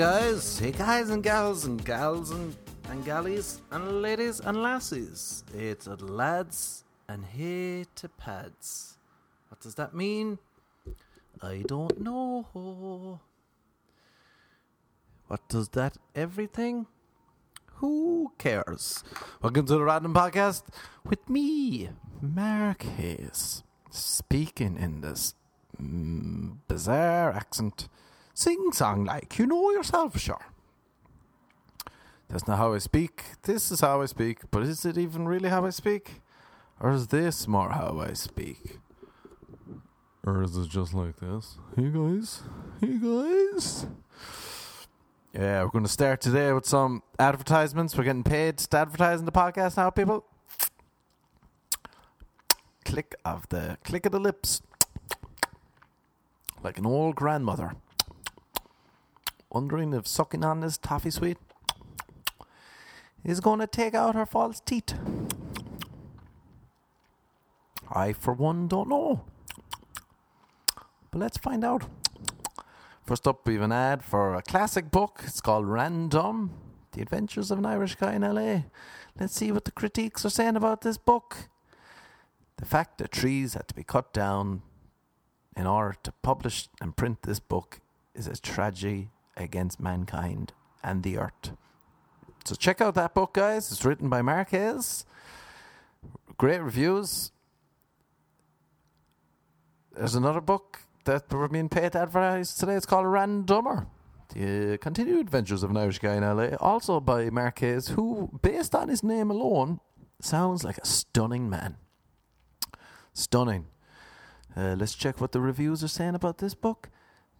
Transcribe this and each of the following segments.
guys, hey guys and gals and gals and, and gallies and ladies and lassies. It's a lads and hey to pads. What does that mean? I don't know. What does that everything? Who cares? Welcome to the Random Podcast with me, Mark Hayes, speaking in this mm, bizarre accent sing song like you know yourself, sure. That's not how I speak. This is how I speak. But is it even really how I speak? Or is this more how I speak? Or is it just like this? Hey guys? Hey guys? Yeah, we're going to start today with some advertisements. We're getting paid to advertise in the podcast now, people. Click of the click of the lips. Like an old grandmother wondering if sucking on this toffee sweet is going to take out her false teeth. I, for one, don't know. But let's find out. First up, we have an ad for a classic book. It's called Random The Adventures of an Irish Guy in LA. Let's see what the critiques are saying about this book. The fact that trees had to be cut down in order to publish and print this book is a tragedy against mankind and the earth. So check out that book, guys. It's written by Hayes. Great reviews. There's another book that we're being paid to advertise today. It's called Randomer. The Continued Adventures of an Irish Guy in LA, also by Hayes, who, based on his name alone, sounds like a stunning man. Stunning. Uh, let's check what the reviews are saying about this book.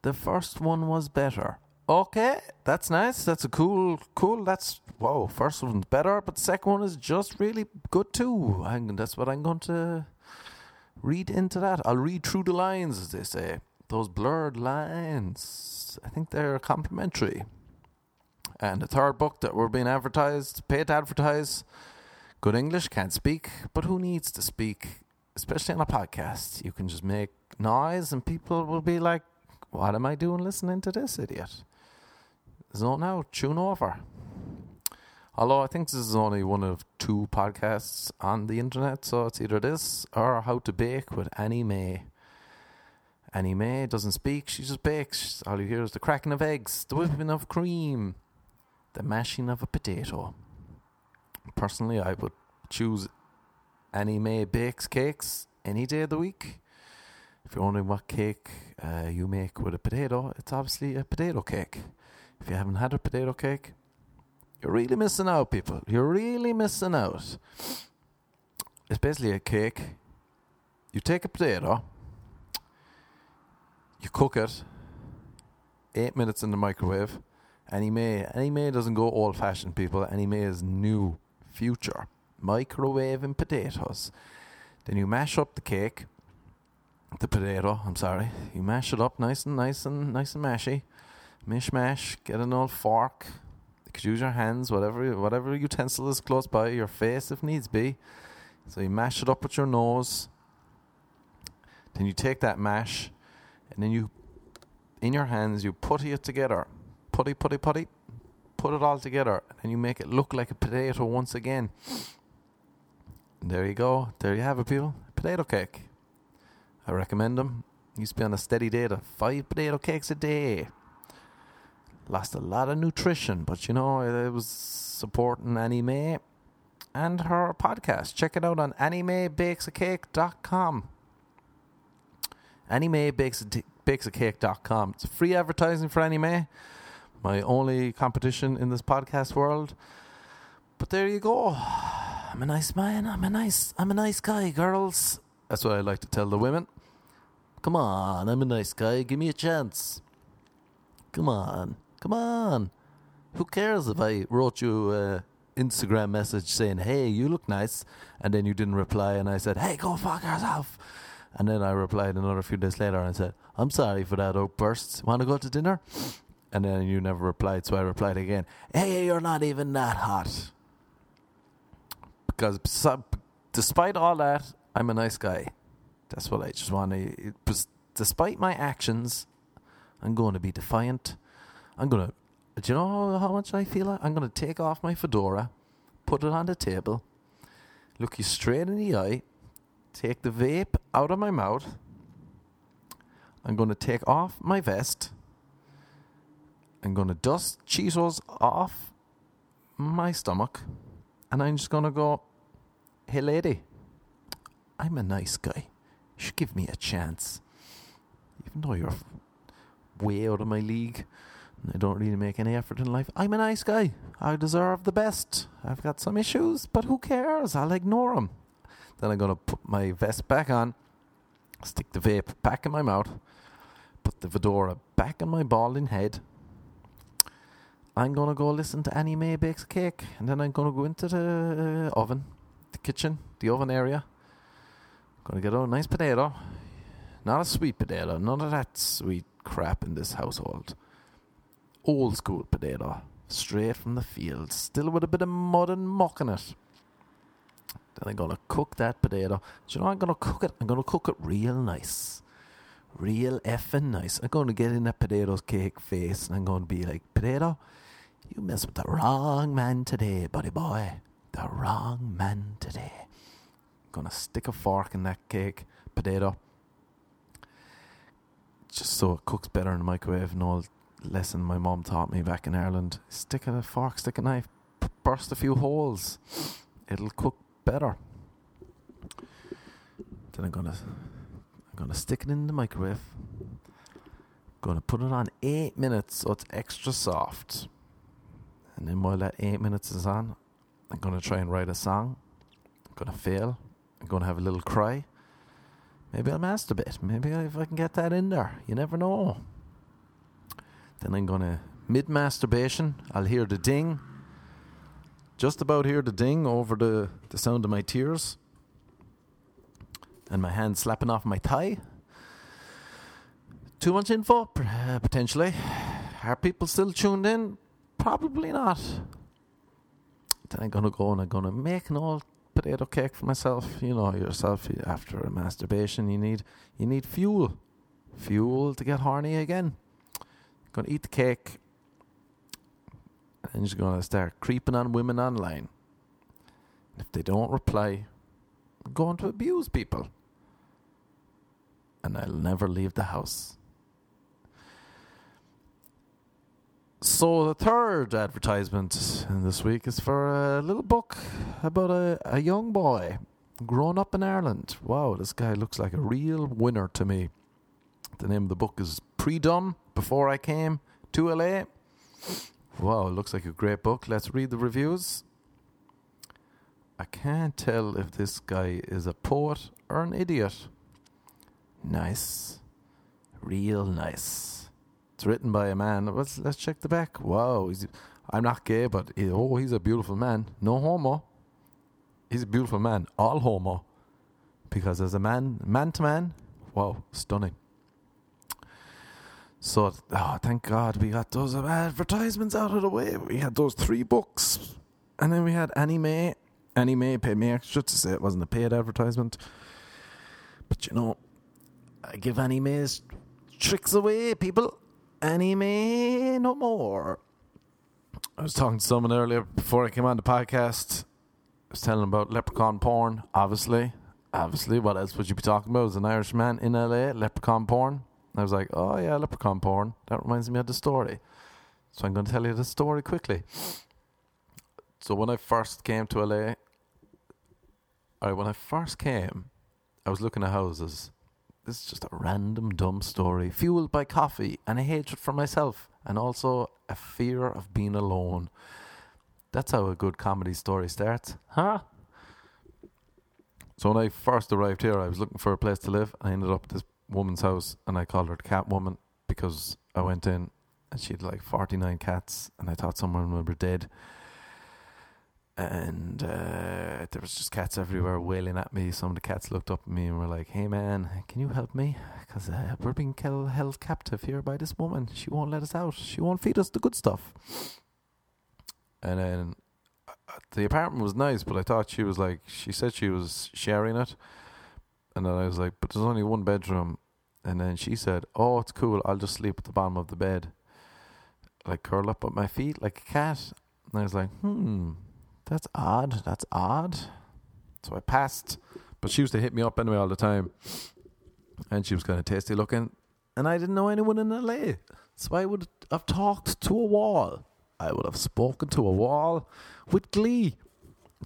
The first one was better. Okay, that's nice. That's a cool, cool. That's whoa. First one's better, but the second one is just really good too. And that's what I'm going to read into that. I'll read through the lines, as they say. Those blurred lines. I think they're complimentary. And the third book that we're being advertised, paid to advertise. Good English, can't speak, but who needs to speak? Especially on a podcast. You can just make noise and people will be like, what am I doing listening to this idiot? Zone out, tune over. Although I think this is only one of two podcasts on the internet, so it's either this or How to Bake with Annie May. Annie May doesn't speak, she just bakes. All you hear is the cracking of eggs, the whipping of cream, the mashing of a potato. Personally, I would choose Annie May Bakes Cakes any day of the week. If you're wondering what cake uh, you make with a potato, it's obviously a potato cake. If you haven't had a potato cake, you're really missing out, people. You're really missing out. It's basically a cake. You take a potato, you cook it, eight minutes in the microwave. Annie May, Annie May doesn't go old fashioned, people. Annie May is new, future. Microwaving potatoes. Then you mash up the cake, the potato. I'm sorry. You mash it up nice and nice and nice and mashy mishmash, get an old fork. You could use your hands, whatever whatever utensil is close by, your face if needs be. So you mash it up with your nose. Then you take that mash, and then you, in your hands, you putty it together. Putty, putty, putty. Put it all together, and you make it look like a potato once again. And there you go. There you have it, people. Potato cake. I recommend them. Used to be on a steady diet of five potato cakes a day lost a lot of nutrition, but you know, it was supporting Annie May and her podcast. Check it out on AnnieMayBakesACake.com. AnnieMayBakesACake.com. It's free advertising for Annie May, my only competition in this podcast world. But there you go. I'm a nice man. I'm a nice. I'm a nice guy, girls. That's what I like to tell the women. Come on, I'm a nice guy. Give me a chance. Come on. Come on. Who cares if I wrote you a Instagram message saying, hey, you look nice, and then you didn't reply, and I said, hey, go fuck yourself. And then I replied another few days later and said, I'm sorry for that outburst. Want to go to dinner? And then you never replied, so I replied again, hey, you're not even that hot. Because despite all that, I'm a nice guy. That's what I just want to. Despite my actions, I'm going to be defiant I'm gonna Do you know how much I feel? It? I'm to take off my fedora, put it on the table, look you straight in the eye, take the vape out of my mouth. I'm to take off my vest. I'm to dust Cheetos off my stomach. And I'm just to go, hey, lady, I'm a nice guy. You should give me a chance. Even though you're way out of my league I don't really make any effort in life, I'm a nice guy. I deserve the best. I've got some issues, but who cares? I'll ignore them. Then I'm going to put my vest back on, stick the vape back in my mouth, put the fedora back on my balding head. I'm going to go listen to Annie May Bakes a Cake, and then I'm going to go into the uh, oven, the kitchen, the oven area. Going to get a nice potato. Not a sweet potato, none of that sweet crap in this household. Old school potato, straight from the field, still with a bit of mud and muck in it. Then I'm gonna cook that potato. Do you know I'm gonna cook it? I'm gonna cook it real nice. Real effing nice. I'm gonna get in that potato cake face and I'm gonna be like, Potato, you mess with the wrong man today, buddy boy. The wrong man today. I'm gonna stick a fork in that cake, potato. Just so it cooks better in the microwave. and old lesson my mom taught me back in Ireland. Stick a fork, stick a knife, burst a few holes. It'll cook better. Then I'm gonna I'm gonna stick it in the microwave. Gonna put it on eight minutes so it's extra soft. And then while that eight minutes is on, I'm gonna try and write a song. I'm gonna fail. I'm gonna have a little cry. Maybe I'll masturbate. Maybe if I can get that in there. You never know. Then I'm gonna mid masturbation. I'll hear the ding just about hear the ding over the, the sound of my tears and my hand slapping off my thigh. Too much info? Potentially. Are people still tuned in? Probably not. Then I'm gonna go and I'm gonna make an old potato cake for myself. You know yourself. After a masturbation, you need you need fuel, fuel to get horny again. Gonna eat the cake, and she's to start creeping on women online. If they don't reply, I'm going to abuse people. And I'll never leave the house. So, the third advertisement this week is for a little book about a, a young boy grown up in Ireland. Wow, this guy looks like a real winner to me. The name of the book is Pre-Dom, Before I Came to LA. Wow, looks like a great book. Let's read the reviews. I can't tell if this guy is a poet or an idiot. Nice. Real nice. It's written by a man. Let's, let's check the back. Wow. I'm not gay, but he, oh, he's a beautiful man. No homo. He's a beautiful man. All homo. Because as a man, man to man, wow, stunning. So, oh, thank God we got those advertisements out of the way. We had those three books. And then we had Annie May. Anime paid me extra to say it wasn't a paid advertisement. But you know, I give Annie May's tricks away, people. Annie May no more. I was talking to someone earlier before I came on the podcast. I was telling about leprechaun porn, obviously. Obviously, what else would you be talking about? As an Irishman in LA, leprechaun porn. I was like, oh yeah, leprechaun porn. That reminds me of the story. So I'm going to tell you the story quickly. So when I first came to LA, or when I first came, I was looking at houses. This is just a random dumb story, fueled by coffee and a hatred for myself, and also a fear of being alone. That's how a good comedy story starts, huh? So when I first arrived here, I was looking for a place to live. I ended up this woman's house, and I called her the cat woman because I went in and she had like 49 cats, and I thought some of them were dead. And uh, there was just cats everywhere wailing at me. Some of the cats looked up at me and were like, "Hey man, can you help me? Because uh, we're being held captive here by this woman. She won't let us out. She won't feed us the good stuff." And then uh, the apartment was nice, but I thought she was like, she said she was sharing it. And then I was like, but there's only one bedroom. And then she said, oh, it's cool. I'll just sleep at the bottom of the bed. like curl up at my feet like a cat. And I was like, hmm, that's odd. That's odd. So I passed, but she used to hit me up anyway all the time, and she was kind of tasty looking, and I didn't know anyone in LA, so I would have talked to a wall. I would have spoken to a wall with glee.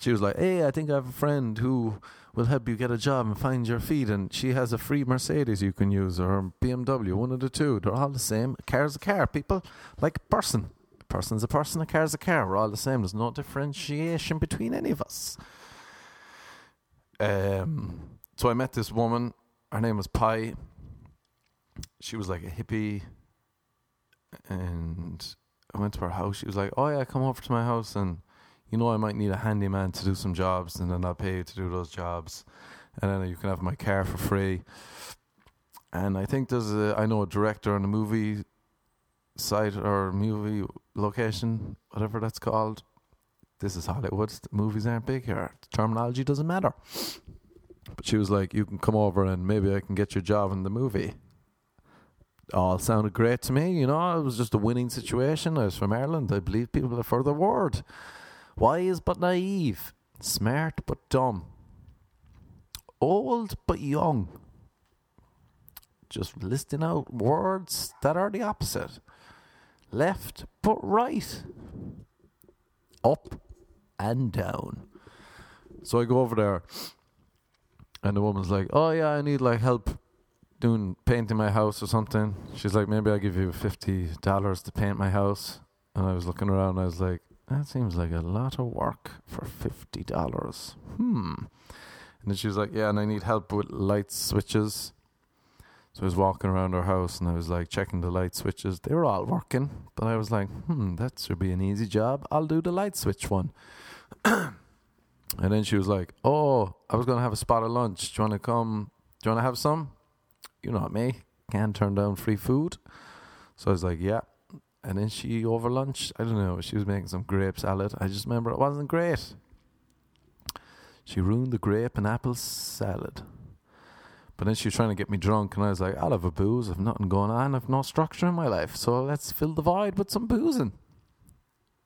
She was like, "Hey, I think I have a friend who will help you get a job and find your feet, and she has a free Mercedes you can use or BMW, one of the two. They're all the same. A car's a car, people. Like a person. A person's a person, a car's a car. We're all the same. There's no differentiation between any of us." Um, so I met this woman. Her name was Pi. She was like a hippie, and I went to her house. She was like, "Oh yeah, come over to my house, and you know I might need a handyman to do some jobs, and then I'll pay you to do those jobs, and then you can have my car for free." And I think there's a I know a director on a movie site or movie location, whatever that's called. This is Hollywood. The movies aren't big here. The terminology doesn't matter. But she was like, "You can come over and maybe I can get your job in the movie." All sounded great to me, you know. It was just a winning situation. I was from Ireland. I believe people are for the word. Wise but naive, smart but dumb, old but young. Just listing out words that are the opposite. Left but right. Up and down. So I go over there, and the woman's like, "Oh yeah, I need like help doing painting my house or something." She's like, "Maybe I'll give you fifty dollars to paint my house." And I was looking around, and I was like, "That seems like a lot of work for fifty dollars." Hmm. And then she was like, "Yeah, and I need help with light switches." So I was walking around our house and I was like checking the light switches. They were all working, but I was like, hmm, that should be an easy job. I'll do the light switch one. and then she was like, oh, I was going to have a spot of lunch. Do you want to come? Do you want to have some? You know me. Can't turn down free food. So I was like, yeah. And then she, over lunch, I don't know, she was making some grape salad. I just remember it wasn't great. She ruined the grape and apple salad. But then she was trying to get me drunk, and I was like, I'll have a booze. I've nothing going on. I've no structure in my life. So let's fill the void with some boozing.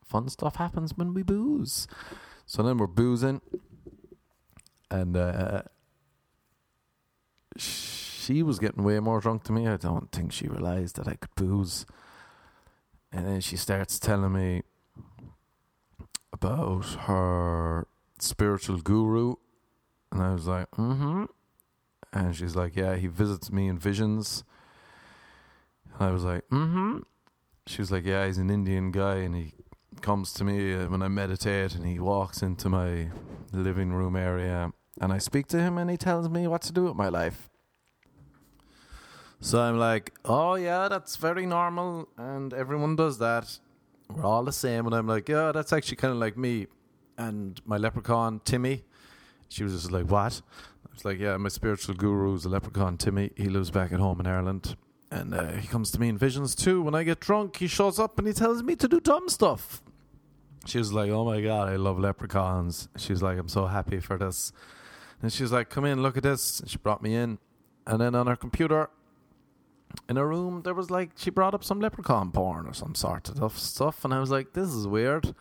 Fun stuff happens when we booze. So then we're boozing, and uh, she was getting way more drunk than me. I don't think she realized that I could booze. And then she starts telling me about her spiritual guru. And I was like, mm hmm. And she's like, Yeah, he visits me in visions. And I was like, Mm hmm. She was like, Yeah, he's an Indian guy and he comes to me when I meditate and he walks into my living room area and I speak to him and he tells me what to do with my life. So I'm like, Oh, yeah, that's very normal and everyone does that. We're all the same. And I'm like, Yeah, that's actually kind of like me. And my leprechaun, Timmy, she was just like, What? It's like, yeah, my spiritual guru is a leprechaun, Timmy. He lives back at home in Ireland. And uh, he comes to me in visions too. When I get drunk, he shows up and he tells me to do dumb stuff. She was like, oh my God, I love leprechauns. She's like, I'm so happy for this. And she's like, come in, look at this. And she brought me in. And then on her computer, in her room, there was like, she brought up some leprechaun porn or some sort of stuff. And I was like, this is weird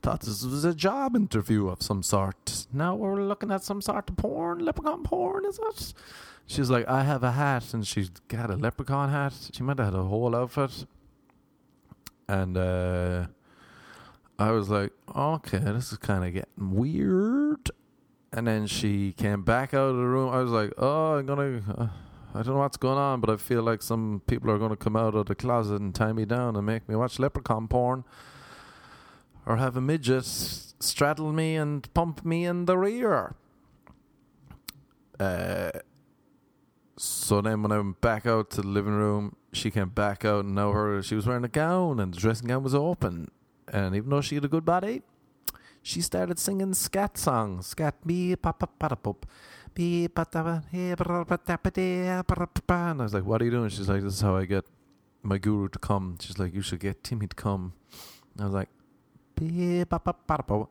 thought this was a job interview of some sort. Now we're looking at some sort of porn, leprechaun porn, is it? She's like, I have a hat, and she got a leprechaun hat. She might have had a whole outfit. And uh, I was like, okay, this is kind of getting weird. And then she came back out of the room. I was like, oh, I'm to. Uh, I don't know what's going on, but I feel like some people are going to come out of the closet and tie me down and make me watch leprechaun porn or have a midget straddle me and pump me in the rear. Uh, so then when I went back out to the living room, she came back out and now her she was wearing a gown and the dressing gown was open. And even though she had a good body, she started singing scat songs. Scat me papa papa pop. And I was like, What are you doing? She's like, This is how I get my guru to come. She's like, You should get Timmy to come. I was like,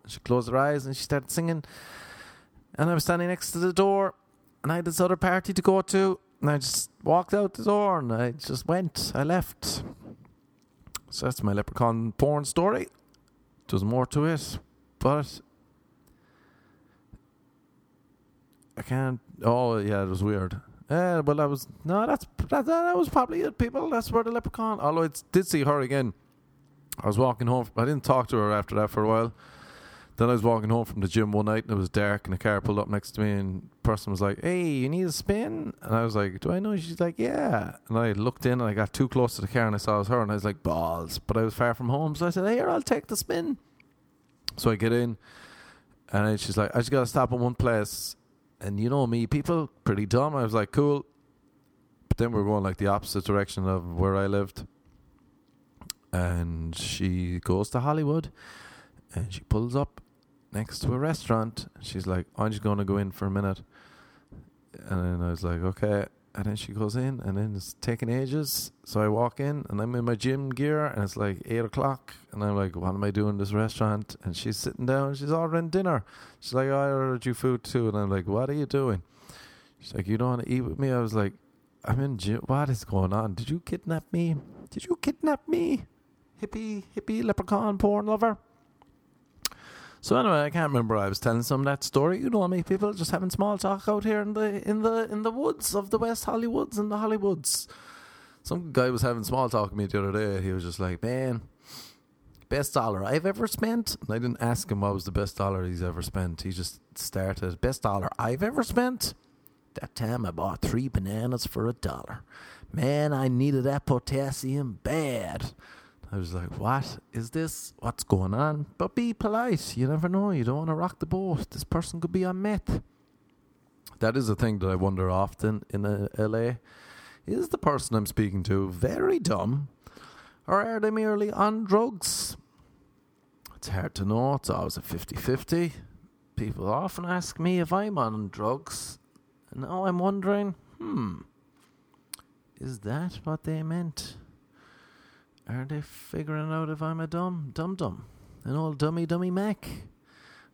she closed her eyes and she started singing. And I was standing next to the door, and I had this other party to go to. And I just walked out the door and I just went. I left. So that's my leprechaun porn story. There's more to it, but I can't. Oh yeah, it was weird. Yeah, well, that was no. That's that, that was probably it, people. That's where the leprechaun. Although I did see her again. I was walking home. I didn't talk to her after that for a while. Then I was walking home from the gym one night and it was dark and a car pulled up next to me and the person was like, Hey, you need a spin? And I was like, Do I know? She's like, Yeah. And I looked in and I got too close to the car and I saw it was her and I was like, Balls. But I was far from home. So I said, Here, I'll take the spin. So I get in and she's like, I just got to stop in one place. And you know me, people pretty dumb. I was like, Cool. But then we are going like the opposite direction of where I lived. And she goes to Hollywood and she pulls up next to a restaurant. She's like, I'm just going to go in for a minute. And I was like, okay. And then she goes in, and then it's taking ages. So I walk in, and I'm in my gym gear, and it's like 8 o'clock. And I'm like, what am I doing in this restaurant? And she's sitting down, she's ordering dinner. She's like, I ordered you food too. And I'm like, what are you doing? She's like, you don't want to eat with me? I was like, I'm in gym. What is going on? Did you kidnap me? Did you kidnap me? Hippie, hippie leprechaun porn lover? So anyway, I can't remember. I was telling some of that story. You know me, people just having small talk out here in the in the in the woods of the West Hollywoods and the Hollywoods. Some guy was having small talk with me the other day. He was just like, "Man, best dollar I've ever spent." And I didn't ask him what was the best dollar he's ever spent. He just started, "Best dollar I've ever spent." That time I bought three bananas for a dollar. Man, I needed that potassium bad. I was like, what is this? What's going on? But be polite. You never know. You don't want to rock the boat. This person could be on meth. That is a thing that I wonder often in uh, LA. Is the person I'm speaking to very dumb? Or are they merely on drugs? It's hard to know. It's always a 50 50. People often ask me if I'm on drugs. And now I'm wondering, hmm, is that what they meant? Are they figuring out if I'm a dumb dum dum? An old dummy dummy Mac?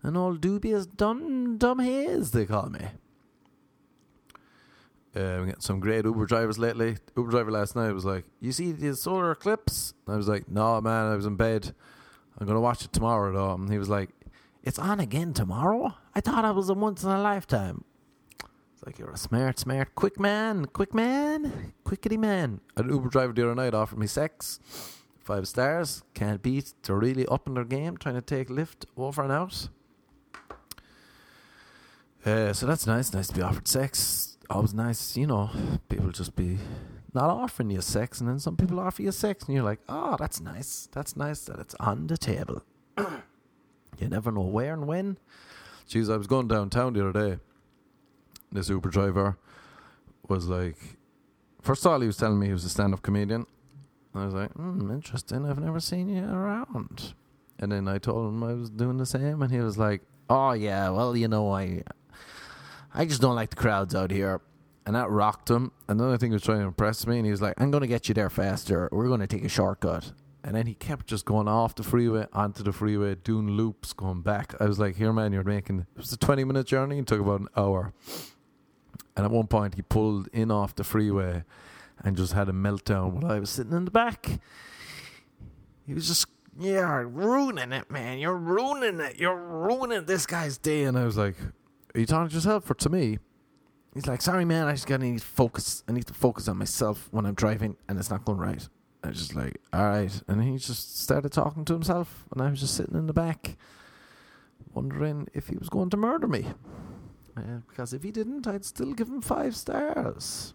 An old dubious dumb dumb Hayes, they call me. Uh, we get some great Uber drivers lately. Uber driver last night was like, "You see the solar eclipse?" I was like, "No, man, I was in bed. I'm gonna watch it tomorrow, though." And he was like, "It's on again tomorrow? I thought it was a once in a lifetime." Like you're a smart, smart, quick man, quick man, quickity man. An Uber driver the other night offered me sex, five stars. Can't beat. They're really up in their game, trying to take Lyft over and out. Uh, so that's nice. Nice to be offered sex. Always nice, you know. People just be not offering you sex, and then some people offer you sex, and you're like, oh, that's nice. That's nice that it's on the table. you never know where and when. Jeez, I was going downtown the other day this Uber driver was like, first of all, he was telling me he was a stand up comedian. And I was like, hmm, interesting. I've never seen you around. And then I told him I was doing the same, and he was like, oh, yeah, well, you know, I, I just don't like the crowds out here. And that rocked him. And think he was trying to impress me, and he was like, I'm going to get you there faster. We're going to take a shortcut. And then he kept just going off the freeway, onto the freeway, doing loops, going back. I was like, here, man, you're making, it was a 20 minute journey. It took about an hour. And at one point, he pulled in off the freeway and just had a meltdown while I was sitting in the back. He was just, yeah, ruining it, man. You're ruining it. You're ruining this guy's day. And I was like, Are you talking to yourself or to me? He's like, Sorry, man. I just got to need focus. I need to focus on myself when I'm driving, and it's not going right. I was just like, All right. And he just started talking to himself, and I was just sitting in the back, wondering if he was going to murder me. Because if he didn't, I'd still give him five stars.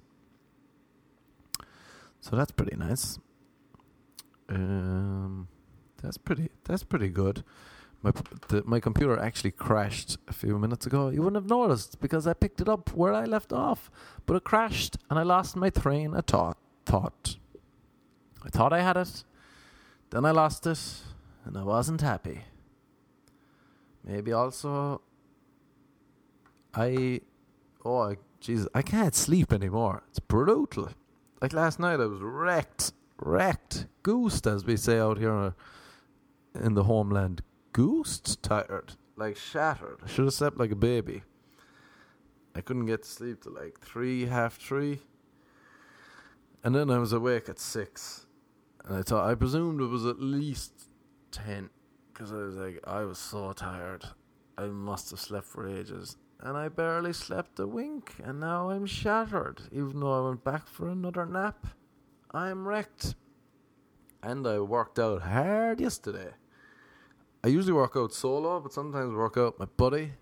So that's pretty nice. Um, that's pretty. That's pretty good. My the, my computer actually crashed a few minutes ago. You wouldn't have noticed because I picked it up where I left off, but it crashed and I lost my train of thought. Thought. I thought I had it, then I lost it, and I wasn't happy. Maybe also I, oh, Jesus, I can't sleep anymore. It's brutal. Like last night, I was wrecked, wrecked, goosed, as we say out here in the homeland. Goosed, tired, like shattered. I should have slept like a baby. I couldn't get to sleep till like three, half three. And then I was awake at six. And I thought, I presumed it was at least 10. Because I was like, I was so tired. I must have slept for ages. And I barely slept a wink. And now I'm shattered. Even though I went back for another nap, I'm wrecked. And I worked out hard yesterday. I usually work out solo, but sometimes work out my buddy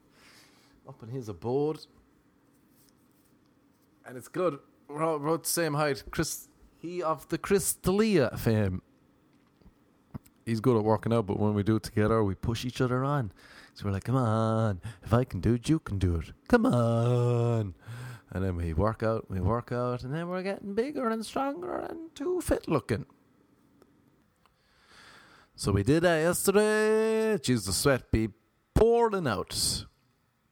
up in his abode. And it's good. We're all about the same height. Chris, he of the Chris D'Elia fame. He's good at working out, but when we do it together, we push each other on. So we're like, come on, if I can do it, you can do it. Come on. And then we work out, we work out, and then we're getting bigger and stronger and too fit looking. So we did that yesterday. Jeez, the sweat be pouring out.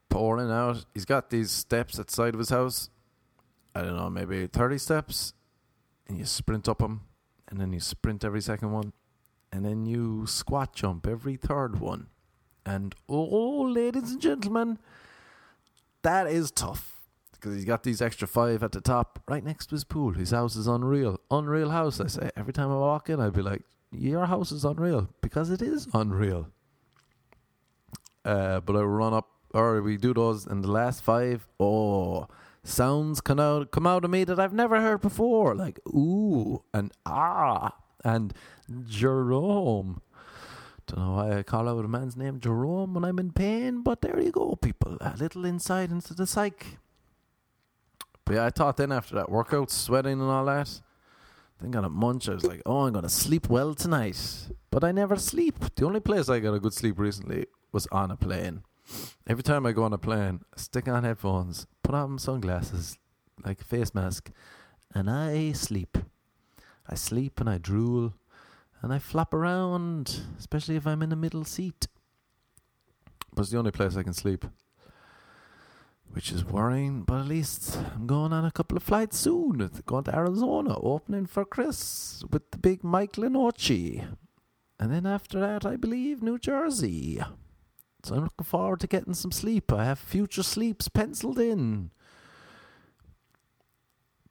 Pouring out. He's got these steps at the side of his house. I don't know, maybe 30 steps. And you sprint up them. And then you sprint every second one. And then you squat jump every third one. And oh, ladies and gentlemen, that is tough. Because he's got these extra five at the top, right next to his pool. His house is unreal. Unreal house, I say. Every time I walk in, I'd be like, your house is unreal because it is unreal. Uh, but I run up, or we do those in the last five. Oh, sounds come out come out of me that I've never heard before, like ooh and ah and Jerome. Don't know why I call out a man's name Jerome when I'm in pain, but there you go, people. A little insight into the psyche. But yeah, I thought then after that workout, sweating and all that, then got a munch. I was like, oh, I'm going to sleep well tonight. But I never sleep. The only place I got a good sleep recently was on a plane. Every time I go on a plane, stick on headphones, put on sunglasses, like a face mask, and I sleep. I sleep and I drool and I flap around, especially if I'm in the middle seat. But it's the only place I can sleep which is worrying, but at least I'm going on a couple of flights soon. Going to Arizona, opening for Chris with the big Mike Linochi. And then after that, I believe New Jersey. So I'm looking forward to getting some sleep. I have future sleeps penciled in.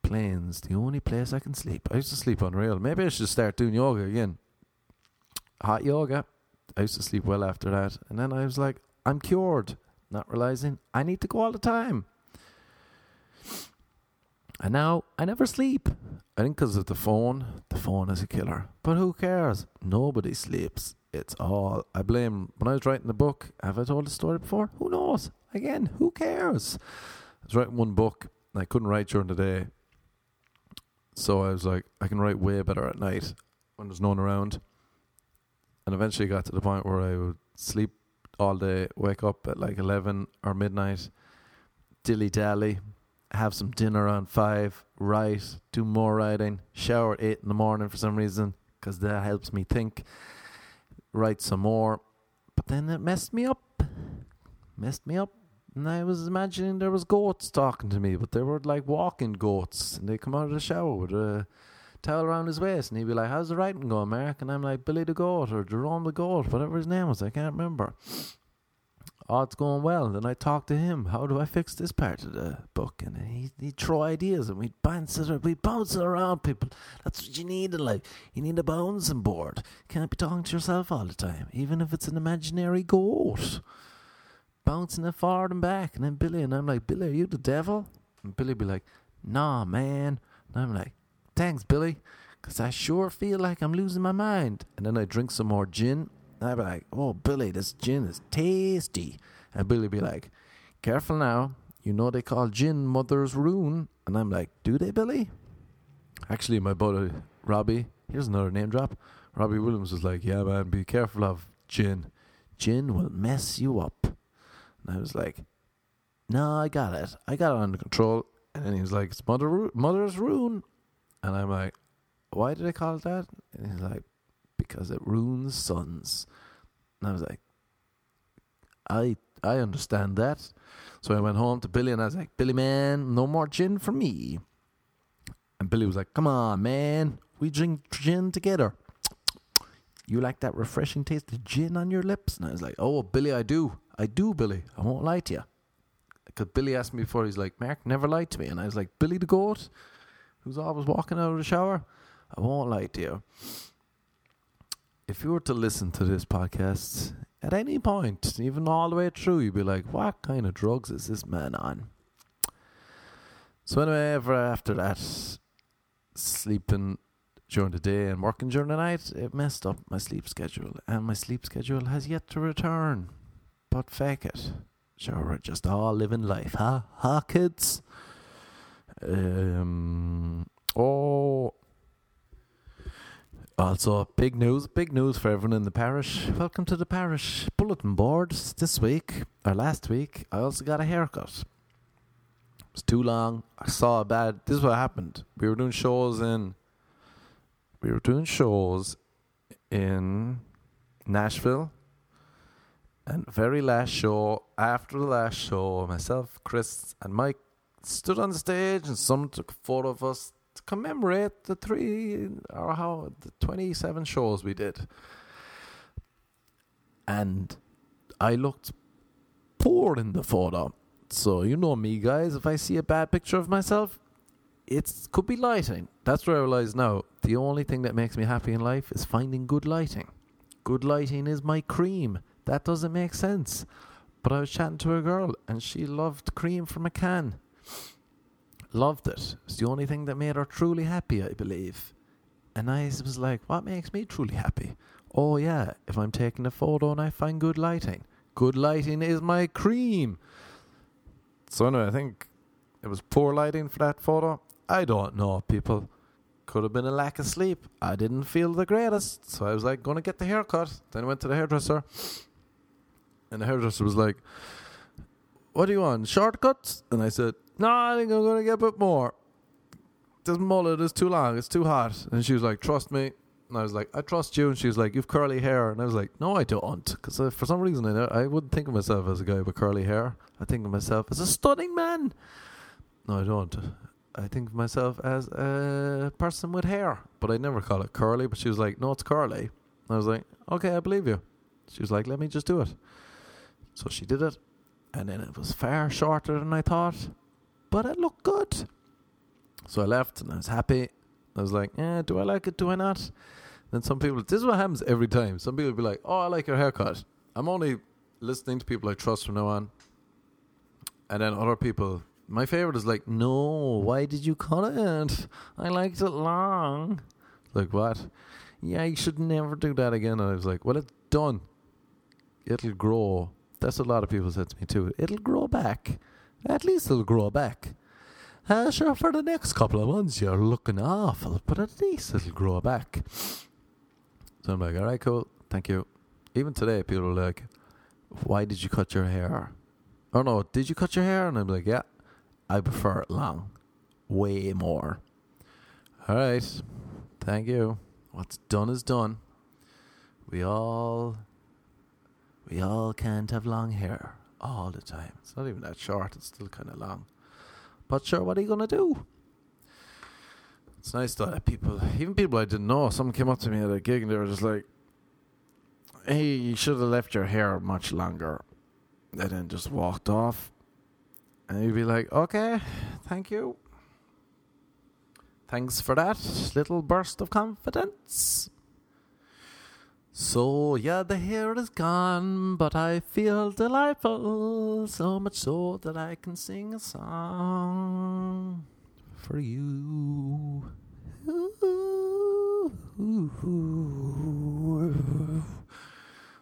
Planes, the only place I can sleep. I used to sleep unreal. Maybe I should start doing yoga again. Hot yoga. I used to sleep well after that. And then I was like, I'm cured not realizing I need to go all the time. And now I never sleep. I think because of the phone. The phone is a killer. But who cares? Nobody sleeps. It's all. I blame. When I was writing the book, have I told the story before? Who knows? Again, who cares? I was writing one book. And I couldn't write during the day. So I was like, I can write way better at night when there's no one around. And eventually got to the point where I would sleep all day, wake up at like 11 or midnight, dilly dally, have some dinner around 5, write, do more writing, shower at 8 in the morning for some reason, because that helps me think, write some more. But then it messed me up. Messed me up. And I was imagining there was goats talking to me, but they were like walking goats, and they come out of the shower with a towel around his waist, and he'd be like, "How's the writing going, Mark?" And I'm like, "Billy the Goat or Jerome the Goat, whatever his name was, I can't remember." Oh, it's going well. Then I talk to him. How do I fix this part of the book? And he he'd throw ideas, and we'd bounce it, we bounce it around people. That's what you need in life. You need a bouncing board. You can't be talking to yourself all the time, even if it's an imaginary goat. Bouncing it forward and back, and then Billy and I'm like, Billy, are you the devil? And Billy be like, Nah, man. And I'm like, thanks, Billy, because I sure feel like I'm losing my mind. And then I drink some more gin. And I'd be like, oh, Billy, this gin is tasty. And Billy be like, careful now. You know they call gin mother's ruin. And I'm like, do they, Billy? Actually, my buddy Robbie, here's another name drop. Robbie Williams was like, yeah, man, be careful of gin. Gin will mess you up. And I was like, no, I got it. I got it under control. And then he was like, it's mother, mother's ruin. And I'm like, why did they call it that? And he's like, because it ruins sons. And I was like, I I understand that. So I went home to Billy and I was like, Billy man, no more gin for me. And Billy was like, Come on, man, we drink gin together. You like that refreshing taste of gin on your lips? And I was like, Oh, Billy, I do. I do, Billy. I won't lie to you. Because Billy asked me before, he's like, Mark, never lied to me. And I was like, Billy the goat? who's always walking out of the shower. I won't lie to you. If you were to listen to this podcast at any point, even all the way through, you'd be like, what kind of drugs is this man on? So, anyway, ever after that, sleeping during the day and working during the night, it messed up my sleep schedule. And my sleep schedule has yet to return. But fake it. Sure, we're just all living life, huh? Huh, kids? Um, oh, also, big news, big news for everyone in the parish. Welcome to the parish bulletin board. This week, or last week, I also got a haircut. It was too long. I saw a bad. This is what happened. We were doing shows in. We were doing shows in Nashville. And very last show, after the last show, myself, Chris, and Mike stood on the stage, and someone took photo of us to commemorate the three or how the 27 shows we did. And I looked poor in the photo. So you know me guys, if I see a bad picture of myself, it could be lighting. That's where I realize now. The only thing that makes me happy in life is finding good lighting. Good lighting is my cream. That doesn't make sense. But I was chatting to a girl and she loved cream from a can. Loved it. It's the only thing that made her truly happy, I believe. And I was like, what makes me truly happy? Oh, yeah, if I'm taking a photo and I find good lighting. Good lighting is my cream. So, anyway, I think it was poor lighting for that photo. I don't know, people. Could have been a lack of sleep. I didn't feel the greatest. So I was like, going to get the haircut. Then I went to the hairdresser. And the hairdresser was like, what do you want? Shortcuts? And I said, no, I think I'm going to get a bit more. This mullet is too long. It's too hot. And she was like, trust me. And I was like, I trust you. And she was like, you've curly hair. And I was like, no, I don't. Because uh, for some reason, I, I wouldn't think of myself as a guy with curly hair. I think of myself as a stunning man. No, I don't. I think of myself as a person with hair. But I never call it curly. But she was like, no, it's curly. And I was like, okay, I believe you. She was like, let me just do it. So she did it. And then it was far shorter than I thought but it looked good. So I left and I was happy. I was like, eh, do I like it? Do I not? Then some people, this is what happens every time. Some people be like, oh, I like your haircut. I'm only listening to people I trust from now on. And then other people, my favorite is like, no, why did you cut it? I liked it long. Like, what? Yeah, you should never do that again. And I was like, well, it's done. It'll grow. That's what a lot of people said to me too. It'll grow back. At least it'll grow back. Uh, sure, for the next couple of months you're looking awful, but at least it'll grow back. So I'm like, alright, cool, thank you. Even today, people are like, why did you cut your hair? Oh no, did you cut your hair? And I'm like, yeah, I prefer it long. Way more. Alright, thank you. What's done is done. We all, we all can't have long hair all the time. It's not even that short, it's still kind of long. But sure, what are you going to do? It's nice that people, even people I didn't know, someone came up to me at a gig and they were just like, hey, you should have left your hair much longer. And then just walked off. And you'd be like, okay, thank you. Thanks for that little burst of confidence. So, yeah, the hair is gone, but I feel delightful, so much so that I can sing a song for you.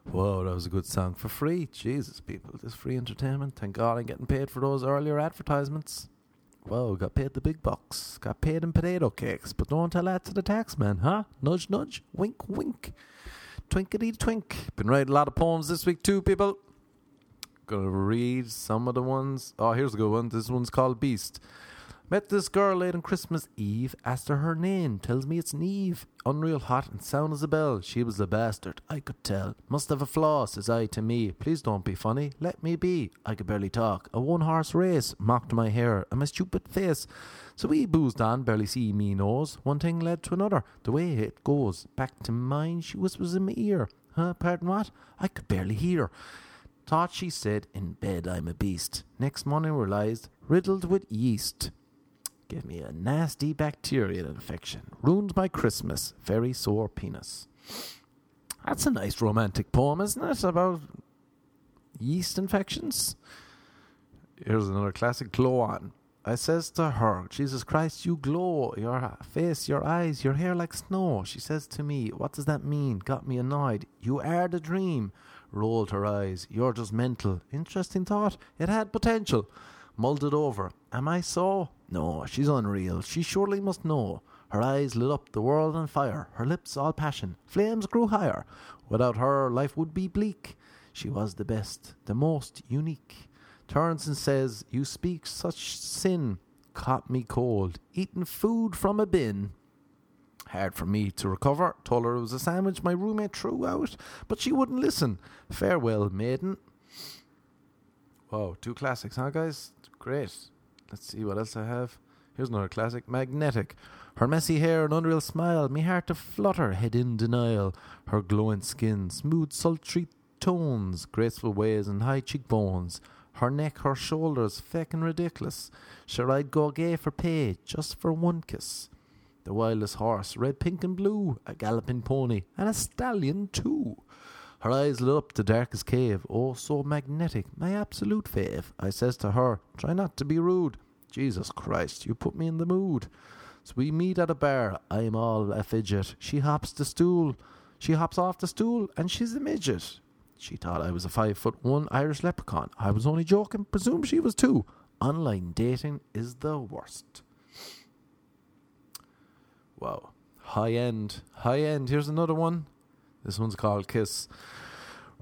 Whoa, that was a good song for free. Jesus, people, this free entertainment. Thank God I'm getting paid for those earlier advertisements. Whoa, got paid the big bucks. Got paid in potato cakes, but don't tell that to the tax man, huh? Nudge, nudge, wink, wink. Twinkety twink. Been writing a lot of poems this week too, people. Gonna read some of the ones. Oh, here's a good one. This one's called Beast. Met this girl late on Christmas Eve, asked her her name, tells me it's Neve. Unreal hot and sound as a bell. She was a bastard, I could tell. Must have a flaw, says I to me. Please don't be funny, let me be. I could barely talk. A one horse race mocked my hair and my stupid face. So we boozed on, barely see me nose. One thing led to another, the way it goes. Back to mine, she whispers in my ear. Huh, pardon what? I could barely hear. Thought she said, in bed I'm a beast. Next morning realized, riddled with yeast. Gave me a nasty bacterial infection. Ruined my Christmas. Very sore penis. That's a nice romantic poem, isn't it? About yeast infections. Here's another classic glow on. I says to her, Jesus Christ, you glow, your face, your eyes, your hair like snow. She says to me, What does that mean? Got me annoyed. You are the dream. Rolled her eyes. You're just mental. Interesting thought. It had potential. Mulled it over. Am I so? No, she's unreal. She surely must know. Her eyes lit up the world on fire. Her lips all passion. Flames grew higher. Without her, life would be bleak. She was the best, the most unique. Turns and says, You speak such sin. Caught me cold, eating food from a bin. Hard for me to recover. Told her it was a sandwich my roommate threw out, but she wouldn't listen. Farewell, maiden. Wow, two classics, huh, guys? Great. Let's see what else I have. Here's another classic Magnetic. Her messy hair and unreal smile, me heart to flutter, head in denial. Her glowing skin, smooth, sultry tones, graceful ways, and high cheekbones. Her neck, her shoulders, feckin' ridiculous. Sure, I'd go gay for pay, just for one kiss. The wildest horse, red, pink, and blue, a galloping pony, and a stallion too. Her eyes lit up the darkest cave, oh so magnetic, my absolute fave. I says to her, try not to be rude. Jesus Christ, you put me in the mood. So we meet at a bar, I'm all a fidget. She hops the stool, she hops off the stool, and she's a midget. She thought I was a five foot one Irish leprechaun. I was only joking, presume she was too. Online dating is the worst. Wow. High end. High end. Here's another one. This one's called Kiss.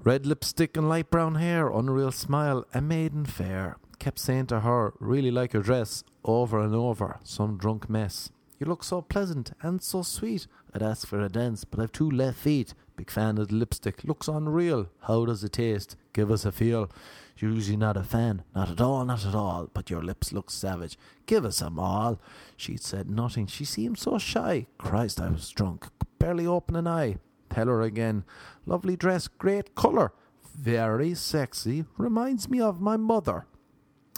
Red lipstick and light brown hair, unreal smile, a maiden fair. Kept saying to her, really like your dress, over and over, some drunk mess. You look so pleasant and so sweet. I'd ask for a dance, but I've two left feet. Big fan of the lipstick. Looks unreal. How does it taste? Give us a feel. Usually not a fan. Not at all, not at all. But your lips look savage. Give us a all. She'd said nothing. She seemed so shy. Christ, I was drunk. Barely open an eye. Tell her again. Lovely dress, great colour. Very sexy. Reminds me of my mother.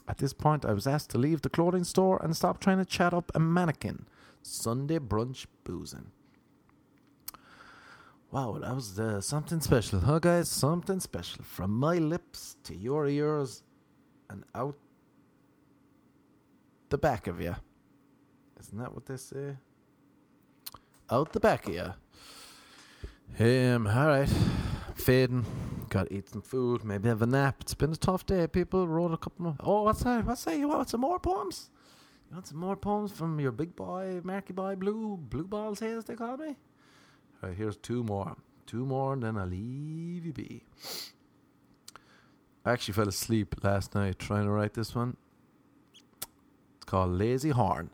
At this point, I was asked to leave the clothing store and stop trying to chat up a mannequin. Sunday brunch boozing. Wow, that was uh, something special, huh, guys? Something special. From my lips to your ears and out the back of you. Isn't that what they say? Out the back of you. Um, alright. Fading. Got to eat some food. Maybe have a nap. It's been a tough day. People wrote a couple more. Oh, what's that? What's that? You want some more poems? You want some more poems from your big boy, Marky Boy Blue, Blue Balls, as they call me? Right, here's two more. Two more, and then I'll leave you be. I actually fell asleep last night trying to write this one. It's called Lazy Horn.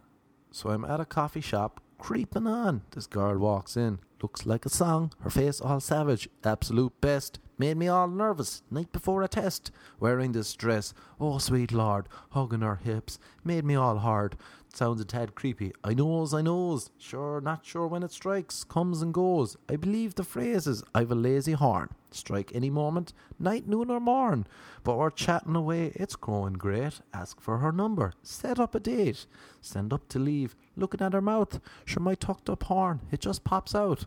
So I'm at a coffee shop, creeping on. This girl walks in, looks like a song, her face all savage, absolute best. Made me all nervous, night before a test. Wearing this dress, oh sweet lord, hugging her hips, made me all hard. Sounds a tad creepy. I knows, I knows. Sure, not sure when it strikes, comes and goes. I believe the phrases. I've a lazy horn. Strike any moment, night, noon, or morn. But we're chatting away, it's growing great. Ask for her number, set up a date. Send up to leave, looking at her mouth. Sure, my tucked up horn, it just pops out.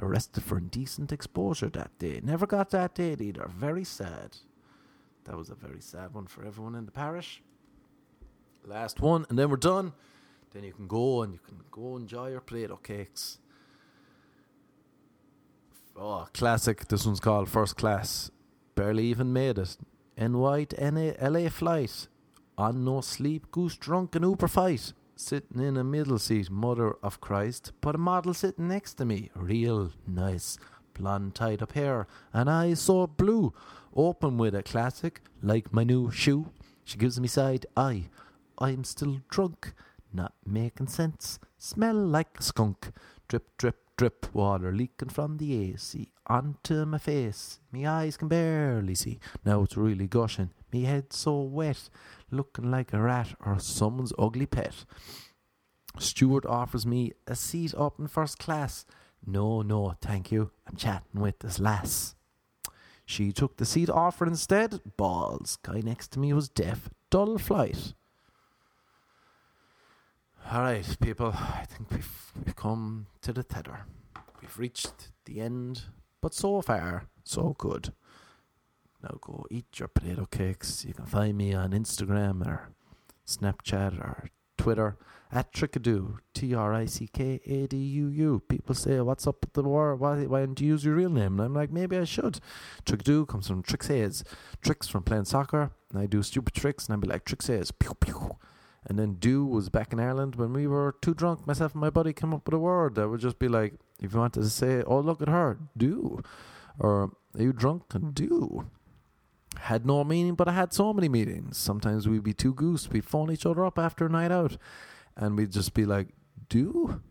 Arrested for indecent exposure that day. Never got that date either. Very sad. That was a very sad one for everyone in the parish. Last one, and then we're done. Then you can go and you can go enjoy your plate of cakes. Oh, classic. This one's called First Class. Barely even made it. NY to NA, LA flight. On no sleep, goose drunk and Uber fight. Sitting in a middle seat, mother of Christ. But a model sitting next to me. Real nice. Blonde tied up hair and eyes so blue. Open with a classic, like my new shoe. She gives me side eye. I'm still drunk, not making sense. Smell like a skunk. Drip, drip, drip, water leaking from the AC onto my face. Me eyes can barely see. Now it's really gushing. Me head so wet, looking like a rat or someone's ugly pet. Steward offers me a seat up in first class. No, no, thank you. I'm chatting with this lass. She took the seat offered instead. Balls. Guy next to me was deaf. Dull flight. All right, people. I think we've, we've come to the tether. We've reached the end, but so far, so good. Now go eat your potato cakes. You can find me on Instagram or Snapchat or Twitter at Trickadoo, T R I C K A D U U. People say, What's up with the war? Why, why don't you use your real name? And I'm like, Maybe I should. Trickadoo comes from Tricks Hayes. Tricks from playing soccer. And I do stupid tricks, and I'd be like, Tricks Hayes. Pew, pew. And then do was back in Ireland when we were too drunk. Myself and my buddy came up with a word that would just be like, if you wanted to say, oh, look at her, do. Or, are you drunk? And do. Had no meaning, but I had so many meetings. Sometimes we'd be too goose. We'd phone each other up after a night out. And we'd just be like, do.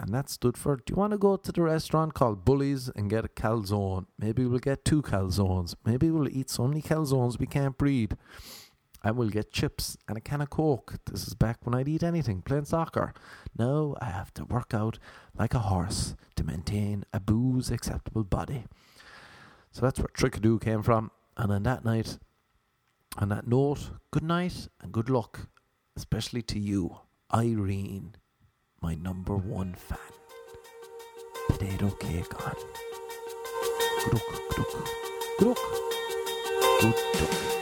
And that stood for, do you want to go to the restaurant called Bullies and get a calzone? Maybe we'll get two calzones. Maybe we'll eat so many calzones we can't breathe and we'll get chips and a can of Coke. This is back when I'd eat anything, playing soccer. Now I have to work out like a horse to maintain a booze acceptable body. So that's where Trickadoo came from. And on that night, on that note, good night and good luck, especially to you, Irene, my number one fan. Potato cake on. Good luck, good luck, good luck. Good luck.